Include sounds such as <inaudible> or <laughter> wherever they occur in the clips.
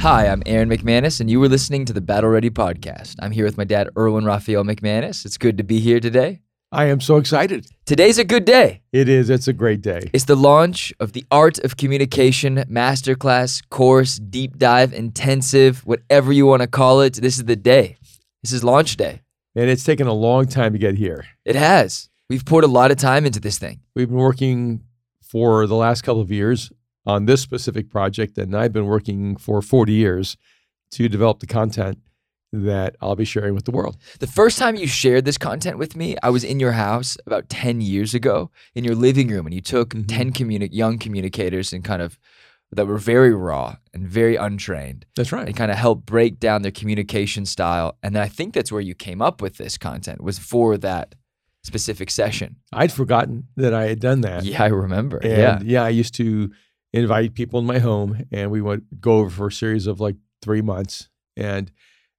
Hi, I'm Aaron McManus, and you were listening to the Battle Ready podcast. I'm here with my dad, Erwin Raphael McManus. It's good to be here today. I am so excited. Today's a good day. It is. It's a great day. It's the launch of the Art of Communication Masterclass course, deep dive, intensive, whatever you want to call it. This is the day. This is launch day. And it's taken a long time to get here. It has. We've poured a lot of time into this thing. We've been working for the last couple of years on this specific project, and I've been working for 40 years to develop the content that I'll be sharing with the world. The first time you shared this content with me, I was in your house about 10 years ago in your living room, and you took Mhm. 10 communi- young communicators and kind of that were very raw and very untrained That's right. and kind of helped break down their communication style. And then I think that's where you came up with this content was for that specific session. I'd forgotten that I had done that. Yeah, I remember. And yeah. yeah, I used to invite people in my home, and we would go over for a series of like three months, and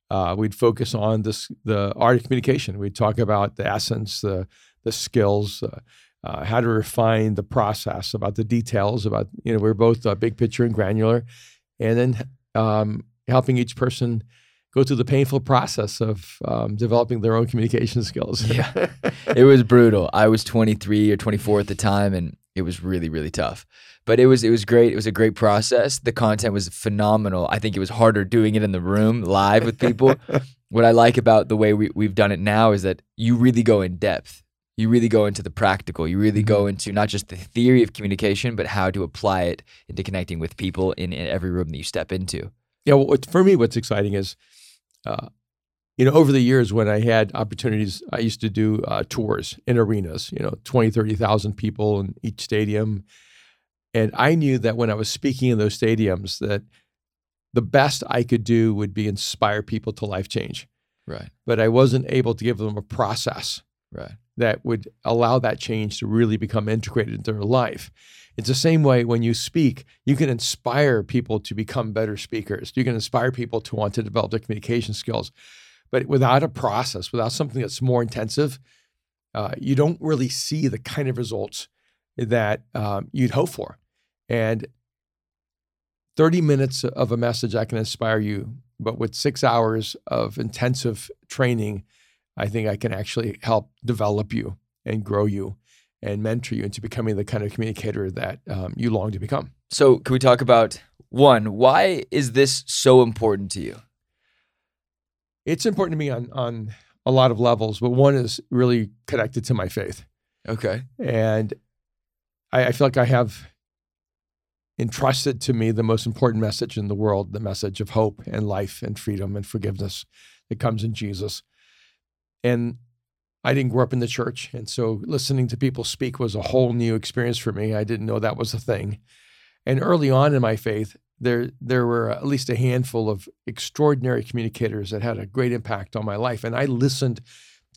uh, we'd focus on this the art of communication. We'd talk about the essence, the the skills, uh, uh, how to refine the process, about the details, about you know we're both uh, big picture and granular, and then um, helping each person go through the painful process of um, developing their own communication <laughs> skills. Yeah. <laughs> it was brutal. I was 23 or 24 at the time, and it was really, really tough. But it was it was great. It was a great process. The content was phenomenal. I think it was harder doing it in the room live with people. <laughs> what I like about the way we, we've done it now is that you really go in depth. You really go into the practical. You really go into not just the theory of communication, but how to apply it into connecting with people in, in every room that you step into. Yeah, well, what, for me, what's exciting is, uh, you know, over the years when I had opportunities, I used to do uh, tours in arenas, you know, 20, 30,000 people in each stadium. And I knew that when I was speaking in those stadiums, that the best I could do would be inspire people to life change. Right. But I wasn't able to give them a process Right. that would allow that change to really become integrated into their life. It's the same way when you speak, you can inspire people to become better speakers. You can inspire people to want to develop their communication skills. But without a process, without something that's more intensive, uh, you don't really see the kind of results that um, you'd hope for. And 30 minutes of a message, I can inspire you. But with six hours of intensive training, I think I can actually help develop you and grow you and mentor you into becoming the kind of communicator that um, you long to become. So, can we talk about one? Why is this so important to you? It's important to me on on a lot of levels, but one is really connected to my faith, Okay. and I, I feel like I have entrusted to me the most important message in the world: the message of hope and life and freedom and forgiveness that comes in Jesus. And I didn't grow up in the church, and so listening to people speak was a whole new experience for me. I didn't know that was a thing. And early on in my faith, there there were at least a handful of extraordinary communicators that had a great impact on my life, and I listened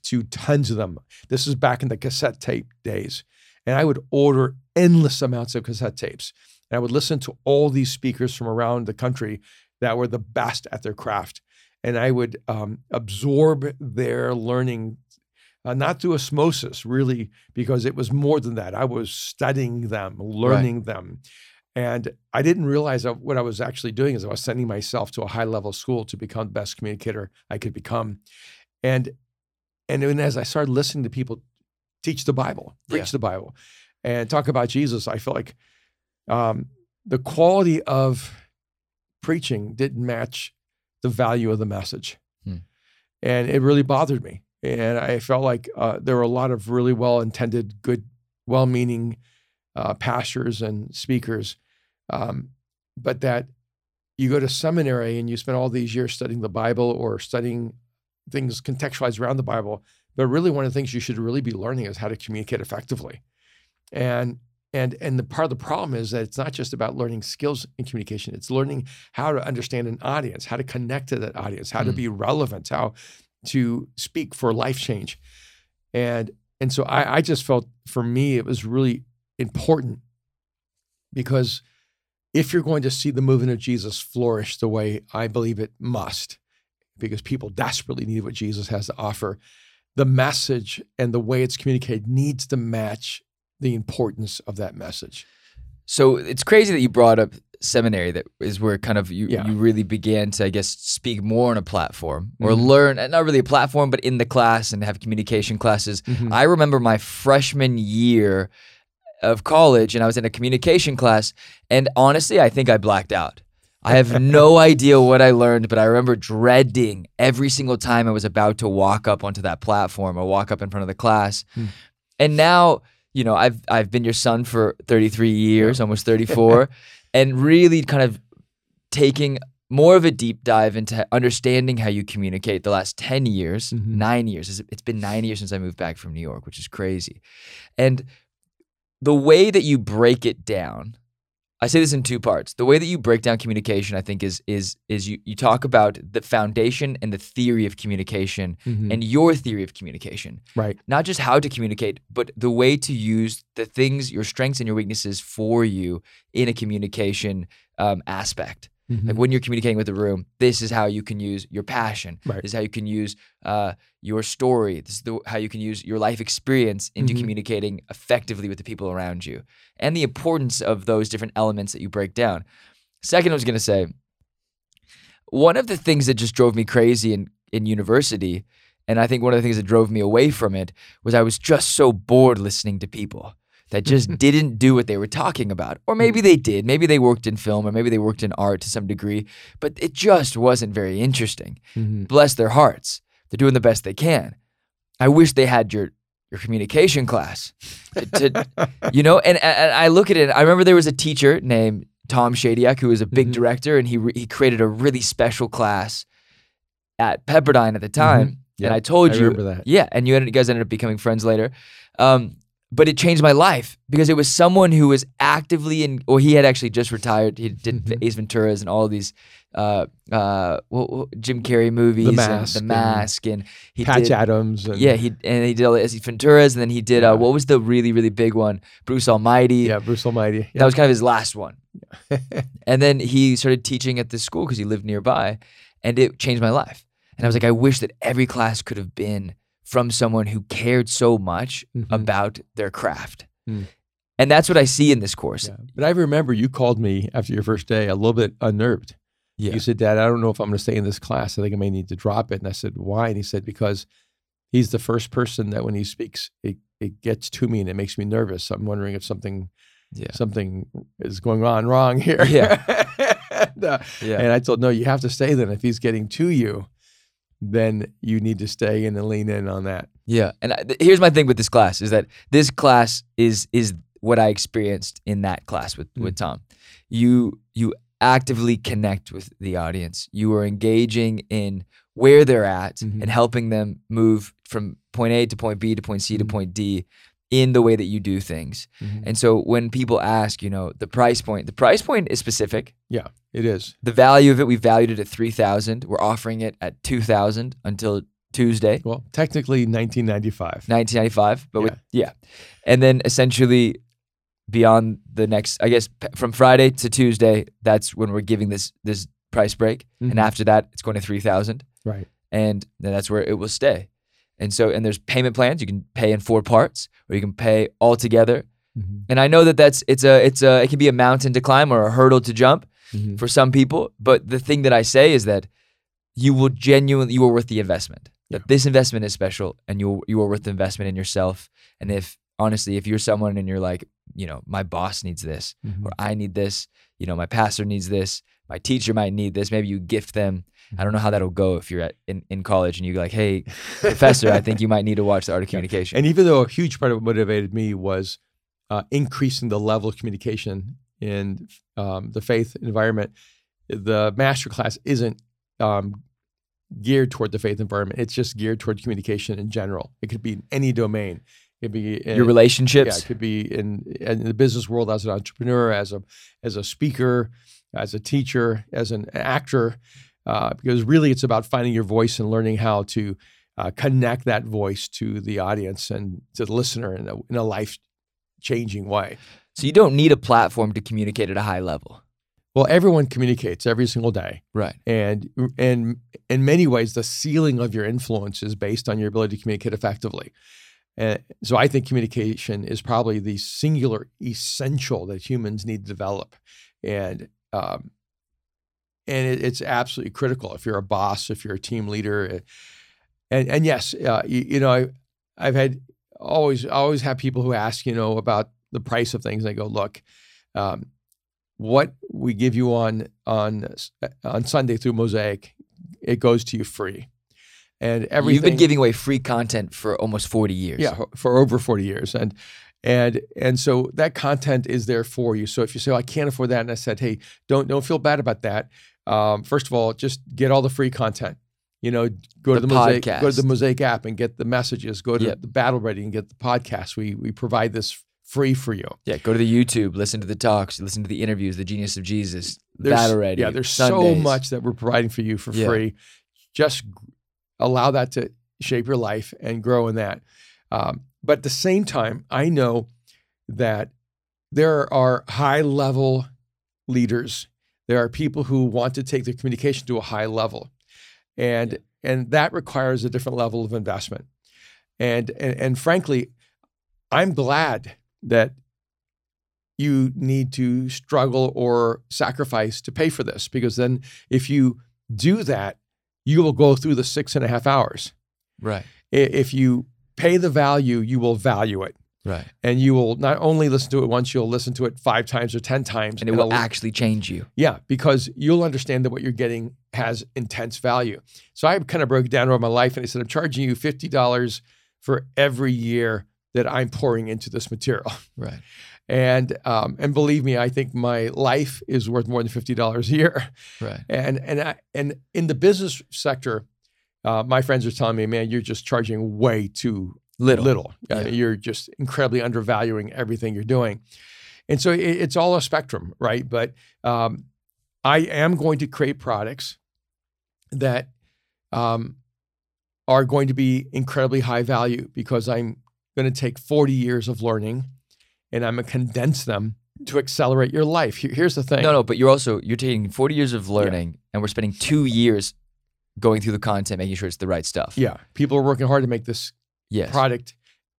to tons of them. This is back in the cassette tape days, and I would order endless amounts of cassette tapes, and I would listen to all these speakers from around the country that were the best at their craft, and I would um, absorb their learning uh, not through osmosis, really, because it was more than that. I was studying them, learning them. And I didn't realize that what I was actually doing is I was sending myself to a high level school to become the best communicator I could become. And and then as I started listening to people teach the Bible, preach Yeah. the Bible, and talk about Jesus, I felt like um, the quality of preaching didn't match the value of the message. Hmm. And it really bothered me. And I felt like uh, there were a lot of really well intended, good, well meaning uh, pastors and speakers. Um, but that you go to seminary and you spend all these years studying the Bible or studying things contextualized around the Bible. But really, one of the things you should really be learning is how to communicate effectively. And and and the part of the problem is that it's not just about learning skills in communication. It's learning how to understand an audience, how to connect to that audience, how to Mm. be relevant, how to speak for life change. And and so I, I just felt for me it was really important because if you're going to see the movement of Jesus flourish the way I believe it must, because people desperately need what Jesus has to offer, the message and the way it's communicated needs to match the importance of that message. So it's crazy that you brought up seminary that is where kind of you Yeah. you really began to I guess speak more on a platform or Mhm. learn not really a platform but in the class and have communication classes. Mhm. I remember my freshman year of college and I was in a communication class and honestly I think I blacked out. I have no <laughs> idea what I learned, but I remember dreading every single time I was about to walk up onto that platform or walk up in front of the class. Hmm. And now, you know, I've I've been your son for 33 years, almost 34, <laughs> and really kind of taking more of a deep dive into understanding how you communicate the last 10 years, Mhm. 9 years. It's- It's been 9 years since I moved back from New York, which is crazy. And the way that you break it down I say this in two parts. The way that you break down communication, I think, is is is you you talk about the foundation and the theory of communication Mhm. and your theory of communication. right. Not just how to communicate, but the way to use the things, your strengths and your weaknesses for you in a communication um, aspect. Like Mhm. when you're communicating with the room, this is how you can use your passion. Right. This is how you can use uh, your story. This is the, how you can use your life experience into Mhm. communicating effectively with the people around you, and the importance of those different elements that you break down. Second, I was going to say, one of the things that just drove me crazy in in university, and I think one of the things that drove me away from it was I was just so bored listening to people that just <laughs> didn't do what they were talking about. Or maybe they did. Maybe they worked in film or maybe they worked in art to some degree, but it just wasn't very interesting. Mhm. Bless their hearts. They're doing the best they can. I wish they had your your communication class. to- <laughs> you know, and, and I look at it, I remember there was a teacher named Tom Shadyac who was a big Mhm. director and he re- he created a really special class at Pepperdine at the time. Mm-hmm. Yeah, and I told I you remember that. yeah, and you, ended, you guys ended up becoming friends later. Um, but it changed my life because it was someone who was actively in, or he had actually just retired. He did Mhm. Ace Venturas and all of these uh, uh, Jim Carrey movies, and Mask The Mask, and he Patch did. Adams. And, Yeah, he and he did all the Ace Venturas, and then he did Yeah. uh, what was the really really big one? Bruce Almighty. yeah, Bruce Almighty. Yeah. That was kind of his last one. <laughs> And then he started teaching at this school because he lived nearby, and it changed my life. And I was like, I wish that every class could have been from someone who cared so much Mhm. about their craft. Mm. And that's what I see in this course. Yeah. But I remember you called me after your first day a little bit unnerved. Yeah. You said, Dad, I don't know if I'm going to stay in this class. I think I may need to drop it. And I said, Why? And he said, Because he's the first person that when he speaks, it, it gets to me and it makes me nervous. I'm wondering if something Yeah. something is going on wrong here. Yeah. <laughs> and, uh, Yeah. and I told, No, you have to stay then. If he's getting to you, then you need to stay in and lean in on that. Yeah, and I, th- here's my thing with this class is that this class is is what I experienced in that class with with Tom. You you actively connect with the audience. You are engaging in where they're at Mhm. and helping them move from point A to point B to point C to Mhm. point D in the way that you do things. And so when people ask, you know, the price point, the price point is specific. Yeah, it is. The value of it, we valued it at 3000 We're offering it at 2000 until Tuesday. Well, technically 1995. 1995 but with yeah and then essentially beyond the next i guess from friday to tuesday that's when we're giving this this price break Mhm. and after that it's going to 3000 Right. and then that's where it will stay and so and there's payment plans you can pay in four parts or you can pay all together Mhm. and i know that that's it's a it's a it can be a mountain to climb or a hurdle to jump Mhm. for some people but the thing that i say is that you will genuinely you are worth the investment that this investment is special and you you are worth the investment in yourself and if honestly if you're someone and you're like you know my boss needs this Mhm. or i need this you know my pastor needs this my teacher might need this maybe you gift them i don't know how that'll go if you're at in, in college and you're like hey professor i think you might need to watch the art of <laughs> communication And even though a huge part of what motivated me was uh, increasing the level of communication in um, the faith environment, the master class isn't um, geared toward the faith environment. It's just geared toward communication in general. It could be in any domain. It could be in, your relationships Yeah, it could be in, in the business world as an entrepreneur, as a as a speaker, as a teacher, as an actor, uh, because really it's about finding your voice and learning how to uh, connect that voice to the audience and to the listener in a, in a life changing way. so you don't need a platform to communicate at a high level Well, everyone communicates every single day, right and and in many ways, the ceiling of your influence is based on your ability to communicate effectively. And so, I think communication is probably the singular essential that humans need to develop. And um, and it, it's absolutely critical if you're a boss, if you're a team leader, eh, and and yes, uh, you, you know, I, I've had always always have people who ask, you know, about the price of things. And I go, look, um, what we give you on on on Sunday through Mosaic, it goes to you free, and everything. You've been giving away free content for almost forty years. Yeah, for over forty years, and and and so that content is there for you. So if you say, oh, I can't afford that, and I said, hey, don't don't feel bad about that. Um, first of all, just get all the free content. You know, go The to the mosaic, go to the Mosaic app and get the messages. Go to Yep. the Battle Ready and get the podcast. We we provide this free for you. Yeah, go to the YouTube, listen to the talks, listen to the interviews, the Genius of Jesus, There's- Battle Ready. Yeah, there's so much that we're providing for you for Yeah. free. Just allow that to shape your life and grow in that. Um, but at the same time, I know that there are high level leaders. There are people who want to take their communication to a high level, and and that requires a different level of investment. And and, and frankly, I'm glad that you need to struggle or sacrifice to pay for this because then if you do that, you will go through the six and a half hours. Right, If you pay the value, you will value it. right. And you will not only listen to it once, you'll listen to it five times or 10 times. And it will it'll- actually change you. yeah, because you'll understand that what you're getting has intense value. So I kind of broke it down over my life and I said, I'm charging you $50 for every year that I'm pouring into this material. <laughs> Right. And um, and believe me, I think my life is worth more than fifty dollars a year. Right. And and I, and in the business sector, uh, my friends are telling me, man, you're just charging way too Little. little. Uh, You're just incredibly undervaluing everything you're doing. And so it, it's all a spectrum, right? But um, I am going to create products that um, are going to be incredibly high value because I'm going to take 40 years of learning and I'm going to condense them to accelerate your life. Here- here's the thing. No, no, but you're also you're taking 40 years of learning, and we're spending two years going through the content, making sure it's the right stuff. Yeah, people are working hard to make this Yes. product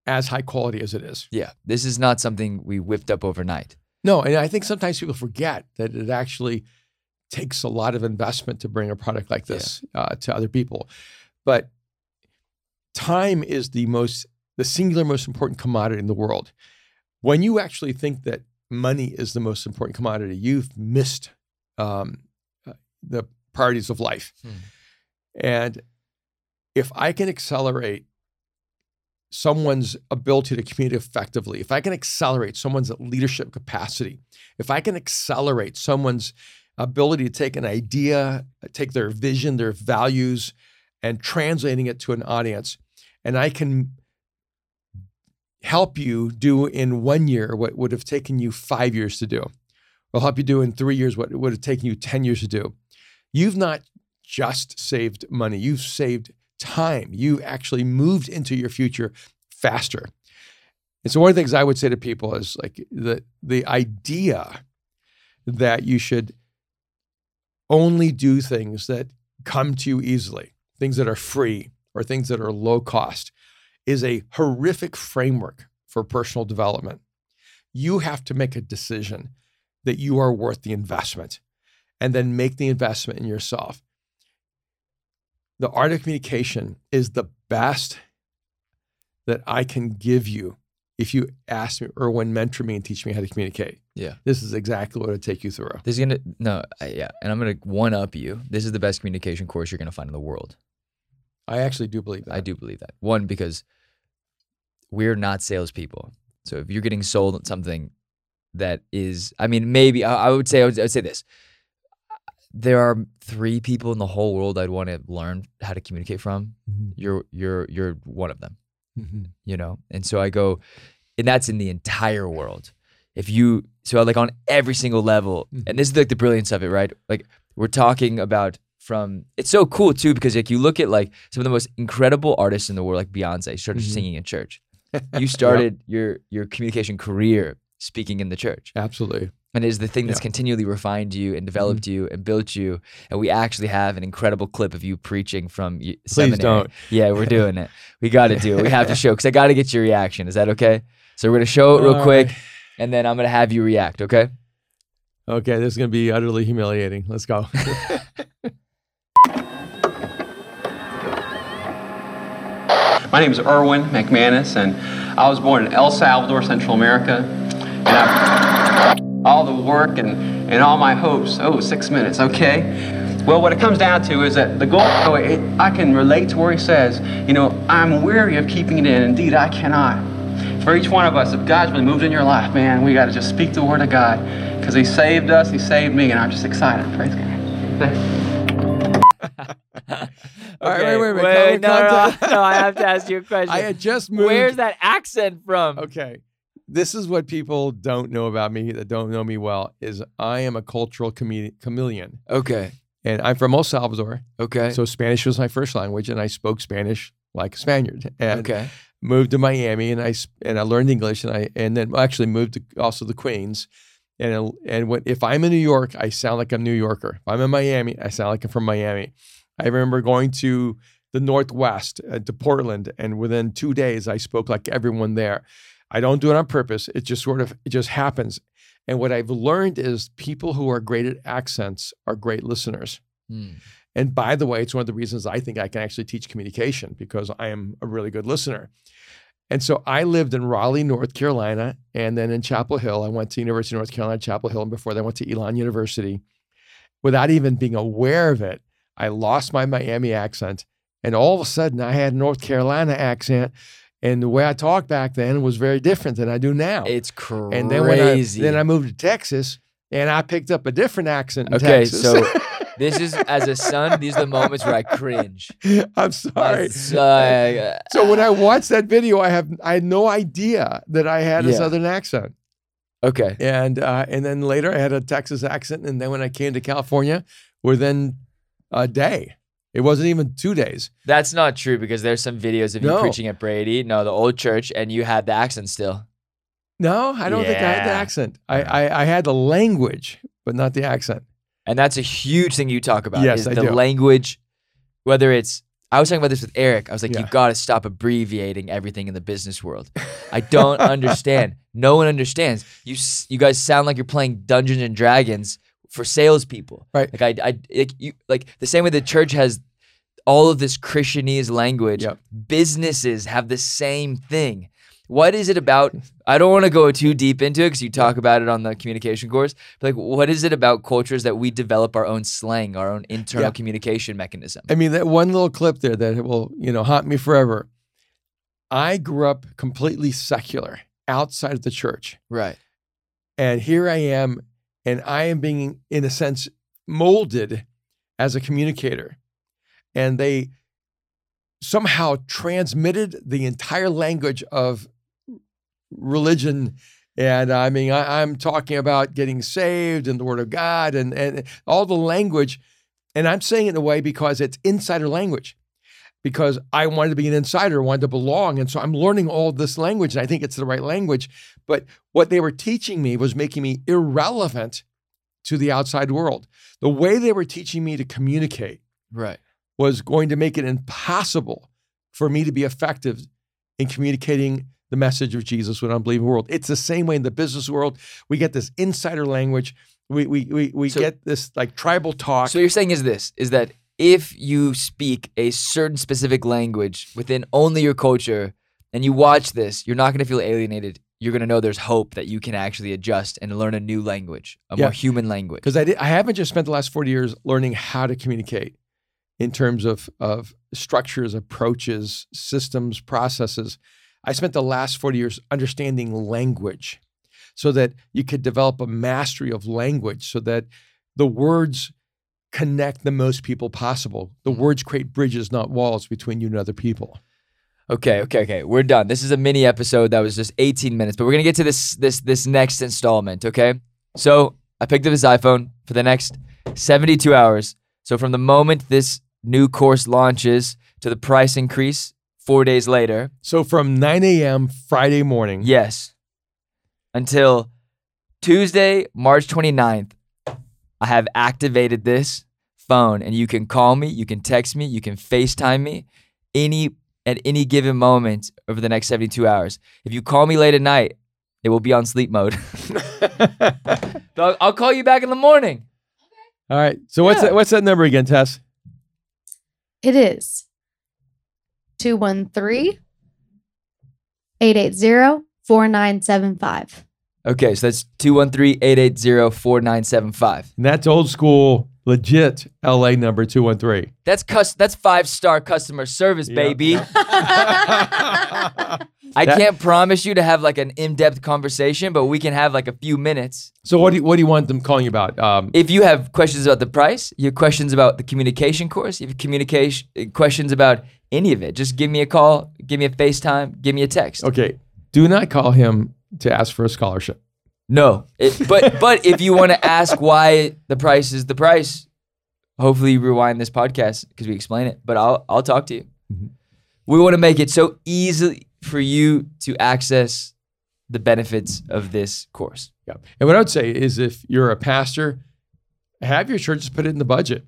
as high quality as it is. yeah. This is not something we whipped up overnight. No, and I think sometimes people forget that it actually takes a lot of investment to bring a product like this uh, to other people. But time is the most, the singular most important commodity in the world. When you actually think that money is the most important commodity, you've missed um, uh, the priorities of life. Hmm. And if I can accelerate someone's ability to communicate effectively, if I can accelerate someone's leadership capacity, if I can accelerate someone's ability to take an idea, take their vision, their values, and translating it to an audience, and I can help you do in one year what would have taken you five years to do. I'll help you do in three years what would have taken you 10 years to do. You've not just saved money, you've saved time. You actually moved into your future faster. And so one of the things I would say to people is like the the idea that you should only do things that come to you easily, things that are free or things that are low cost, is a horrific framework for personal development. You have to make a decision that you are worth the investment and then make the investment in yourself. The art of communication is the best that I can give you if you ask me, Erwin, mentor me and teach me how to communicate. Yeah. This is exactly what it'll take you through. This is gonna no, I- yeah, and I'm gonna one up you. This is the best communication course you're gonna find in the world. I actually do believe that. I do believe that. One because we're not salespeople. So if you're getting sold something that is, I mean, maybe I, I would say I would, I would say this. There are three people in the whole world I'd want to learn how to communicate from. Mhm. You're you're you're one of them. Mhm. you know and so i go and that's in the entire world if you so like on every single level Mhm. and this is like the brilliance of it right like we're talking about from it's so cool too because like you look at like some of the most incredible artists in the world like beyonce started Mhm. singing in church <laughs> you started your your communication career speaking in the church Absolutely. And it is the thing that's Yeah. continually refined you and developed mm-hmm. you and built you and we actually have an incredible clip of you preaching from y- Please seminary. don't. Yeah, we're doing it. We got to do it. We have to show because I got to get your reaction. Is that okay? So we're gonna show it real All quick, right. and then I'm gonna have you react. Okay? Okay, this is going to be utterly humiliating. Let's go. <laughs> My name is Erwin McManus, and I was born in El Salvador, Central America. And I, all the work and, and all my hopes. Oh, six minutes, okay. Well, what it comes down to is that the goal, oh, it, I can relate to where he says, you know, I'm weary of keeping it in. Indeed, I cannot. For each one of us, if God's really moved in your life, man, we got to just speak the word of God because he saved us, he saved me, and I'm just excited. Praise God. Thank- <laughs> All right, Okay, wait, wait, wait. wait, Calm- no, no, no, I have to ask you a <laughs> question. I had just moved. Where's that accent from? Okay. This is what people don't know about me that don't know me well is I am a cultural chame- chameleon. Okay. And I'm from El Salvador. Okay. So Spanish was my first language and I spoke Spanish like a Spaniard. And okay. moved to Miami and I and I learned English and I and then actually moved to also the Queens. And and when, if I'm in New York, I sound like a New Yorker. If I'm in Miami, I sound like I'm from Miami. I remember going to the Northwest uh, to Portland, and within two days, I spoke like everyone there. I don't do it on purpose. It just sort of it just happens. And what I've learned is people who are great at accents are great listeners. Hmm. And by the way, it's one of the reasons I think I can actually teach communication because I am a really good listener. And so I lived in Raleigh, North Carolina, and then in Chapel Hill. I went to University of North Carolina, Chapel Hill, and before that I went to Elon University. Without even being aware of it, I lost my Miami accent. And all of a sudden I had a North Carolina accent. And the way I talked back then was very different than I do now. It's crazy. and then when I then I moved to Texas and I picked up a different accent in Okay, Texas. so <laughs> this is as a son. These are the moments where I cringe. <laughs> I'm sorry. Uh, So when I watched that video, I have I had no idea that I had a Yeah. southern accent, okay. and uh, and then later I had a Texas accent, and then when I came to California, within a day, it wasn't even two days. That's not true because there's some videos of you No. preaching at Brady, no, the old church, and you had the accent still. No, I don't think I had the Yeah. accent. I, I I had the language, but not the accent. And that's a huge thing you talk about. Yes, is I the do. language, whether it's I was talking about this with Eric. I was like, you got to stop abbreviating everything in the business world. I don't <laughs> understand. No one understands. You s- you guys sound like you're playing Dungeons and Dragons for salespeople. Right. Like I I like you like the same way the church has all of this Christianese language. Yep. Businesses have the same thing. What is it about? I don't want to go too deep into it because you talk about it on the communication course. But like, what is it about cultures that we develop our own slang, our own internal communication mechanism? I mean, that one little clip there that will you know haunt me forever. I grew up completely secular outside of the church. Right. And here I am, and I am being, in a sense, molded as a communicator. And they somehow transmitted the entire language of religion. And I mean, I, I'm talking about getting saved and the word of God and, and all the language. And I'm saying it in a way because it's insider language. Because I wanted to be an insider, wanted to belong. And so I'm learning all this language, and I think it's the right language. But what they were teaching me was making me irrelevant to the outside world. The way they were teaching me to communicate Right. was going to make it impossible for me to be effective in communicating the message of Jesus with an unbelieving world. It's the same way in the business world. We get this insider language. We we we, we So- get this like tribal talk. So what you're saying is this: is that if you speak a certain specific language within only your culture, and you watch this, you're not going to feel alienated. You're going to know there's hope that you can actually adjust and learn a new language, a Yeah. more human language. because I did, I haven't just spent the last 40 years learning how to communicate in terms of of structures, approaches, systems, processes. I spent the last 40 years understanding language so that you could develop a mastery of language so that the words connect the most people possible. The Mhm. words create bridges, not walls between you and other people. Okay, okay, okay. We're done. This is a mini episode that was just 18 minutes, but we're gonna get to this this this next installment. Okay. So I picked up his iPhone for the next 72 hours. So from the moment this new course launches to the price increase four days later, So from 9 a.m. Friday morning, yes, until Tuesday, March 29th, I have activated this phone and you can call me, you can text me, you can FaceTime me any at any given moment over the next 72 hours. If you call me late at night, it will be on sleep mode. <laughs> I'll, I'll call you back in the morning. All right. So what's Yeah. that, what's that number again, Tess? It is 213 880 4975. Okay, so that's 213-880-4975. And that's old school, legit LA number 213. That's cus- that's five-star customer service, Yeah. baby. <laughs> I That- can't promise you to have like an in-depth conversation, but we can have like a few minutes. so what do you, what do you want them calling you about? Um, If you have questions about the price, you have questions about the communication course, you have communication uh, questions about any of it, just give me a call, give me a FaceTime, give me a text. okay. Do not call him to ask for a scholarship. No, it, but but if you want to ask why the price is the price, hopefully you rewind this podcast because we explain it. But I'll I'll talk to you. Mhm. We want to make it so easy for you to access the benefits of this course. Yeah. And what I would say is if you're a pastor, have your churches put it in the budget.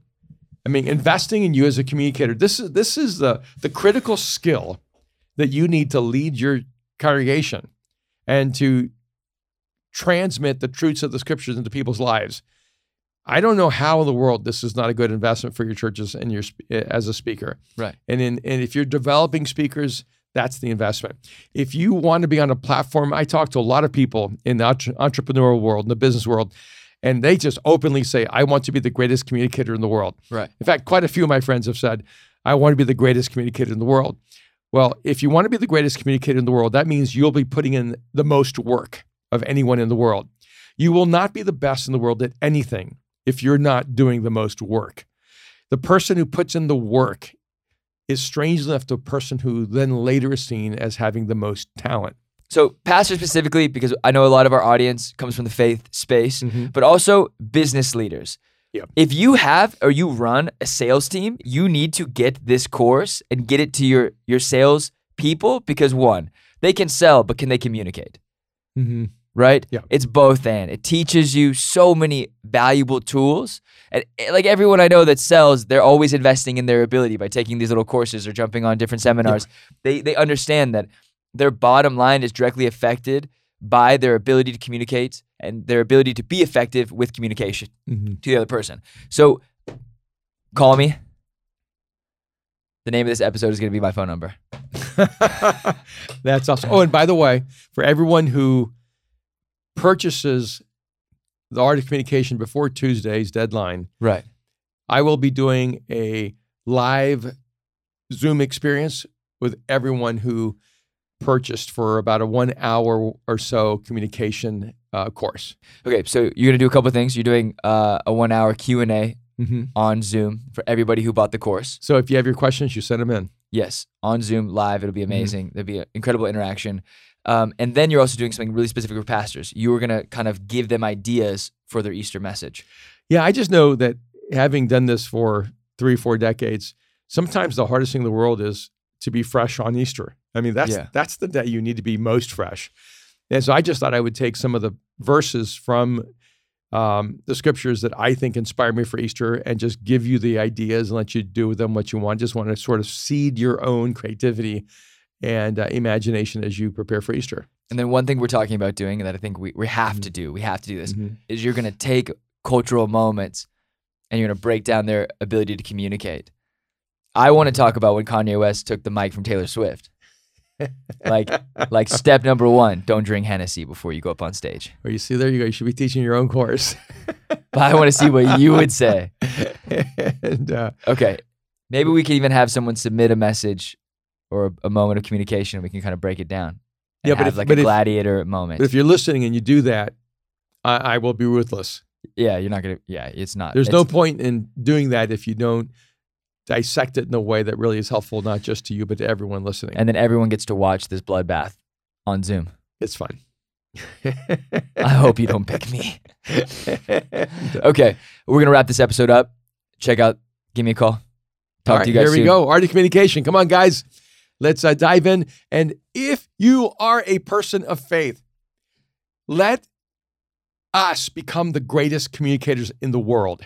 I mean, investing in you as a communicator, this is this is the the critical skill that you need to lead your congregation and to transmit the truths of the scriptures into people's lives. I don't know how in the world this is not a good investment for your churches and your eh, as a speaker. Right. And in and if you're developing speakers, that's the investment. If you want to be on a platform, I talk to a lot of people in the entrepreneurial world, in the business world, and they just openly say, "I want to be the greatest communicator in the world." Right. In fact, quite a few of my friends have said, "I want to be the greatest communicator in the world." Well, if you want to be the greatest communicator in the world, that means you'll be putting in the most work of anyone in the world. You will not be the best in the world at anything if you're not doing the most work. The person who puts in the work is strangely enough the person who then later is seen as having the most talent. So pastor specifically, because I know a lot of our audience comes from the faith space, Mhm. but also business leaders. Yep. If you have or you run a sales team, you need to get this course and get it to your your sales people because one, they can sell, but can they communicate? Mm-hmm. Right? Yeah. It's both and. It teaches you so many valuable tools. And eh, like everyone I know that sells, they're always investing in their ability by taking these little courses or jumping on different seminars. They they understand that their bottom line is directly affected by their ability to communicate and their ability to be effective with communication Mm-hmm. to the other person. So call me. The name of this episode is going to be my phone number. <laughs> That's awesome. Oh, and by the way, for everyone who purchases the art of communication before Tuesday's deadline, Right. I will be doing a live Zoom experience with everyone who purchased for about a one hour or so communication uh, course. Okay, so you're going to do a couple of things. You're doing uh, a 1-hour Q&A Mm-hmm. on Zoom for everybody who bought the course. So if you have your questions, you send them in. Yes, on Zoom live. It'll be amazing. There'll be an incredible interaction. Um, and then you're also doing something really specific for pastors. You were going to kind of give them ideas for their Easter message. Yeah, I just know that having done this for three, four decades, sometimes the hardest thing in the world is to be fresh on Easter. I mean, that's Yeah. that's the day you need to be most fresh. And so I just thought I would take some of the verses from um, the scriptures that I think inspired me for Easter and just give you the ideas and let you do with them what you want. Just want to sort of seed your own creativity and uh, imagination as you prepare for Easter. And then one thing we're talking about doing that I think we, we have to do, we have to do this, Mhm. is you're going to take cultural moments and you're going to break down their ability to communicate. I want to talk about when Kanye West took the mic from Taylor Swift. <laughs> like like step number 1, don't drink Hennessy before you go up on stage. Or you see, there you go. You should be teaching your own course. <laughs> But I want to see what you would say. <laughs> and uh, Okay. Maybe we could even have someone submit a message or a, a moment of communication and we can kind of break it down. Yeah, but have if- like but a if- gladiator moment. But if you're listening and you do that, I, I will be ruthless. yeah, you're not going to yeah, it's not. There's no point in doing that if you don't dissect it in a way that really is helpful, not just to you, but to everyone listening. and then everyone gets to watch this bloodbath on Zoom. it's fun. I hope you don't pick me. <laughs> Okay, we're gonna wrap this episode up. Check out, give me a call. Talk right, to you guys here we go. Art of communication. Come on, guys. Let's uh, dive in. And if you are a person of faith, let us become the greatest communicators in the world.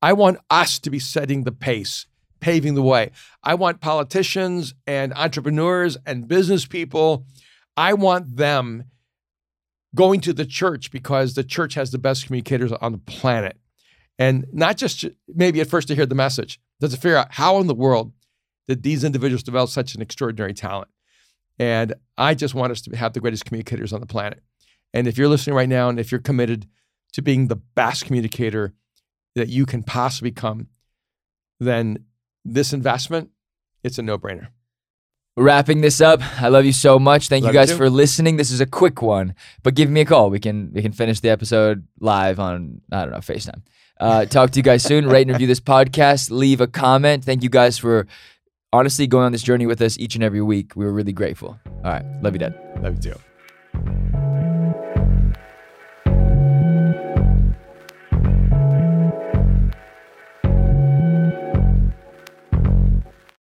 I want us to be setting the pace, paving the way. I want politicians and entrepreneurs and business people, I want them going to the church because the church has the best communicators on the planet. And not just maybe at first to hear the message, but to figure out how in the world did these individuals develop such an extraordinary talent. And I just want us to have the greatest communicators on the planet. And if you're listening right now and if you're committed to being the best communicator that you can possibly become, then this investment, it's a no-brainer. Wrapping this up, I love you so much. Thank Love you you guys too. for listening. This is a quick one, but give me a call. We can we can finish the episode live on I don't know FaceTime. Uh, talk to you guys soon. Rate and review this podcast. Leave a comment. Thank you guys for honestly going on this journey with us each and every week. We were really grateful. All right, love you, Dad. Love you too.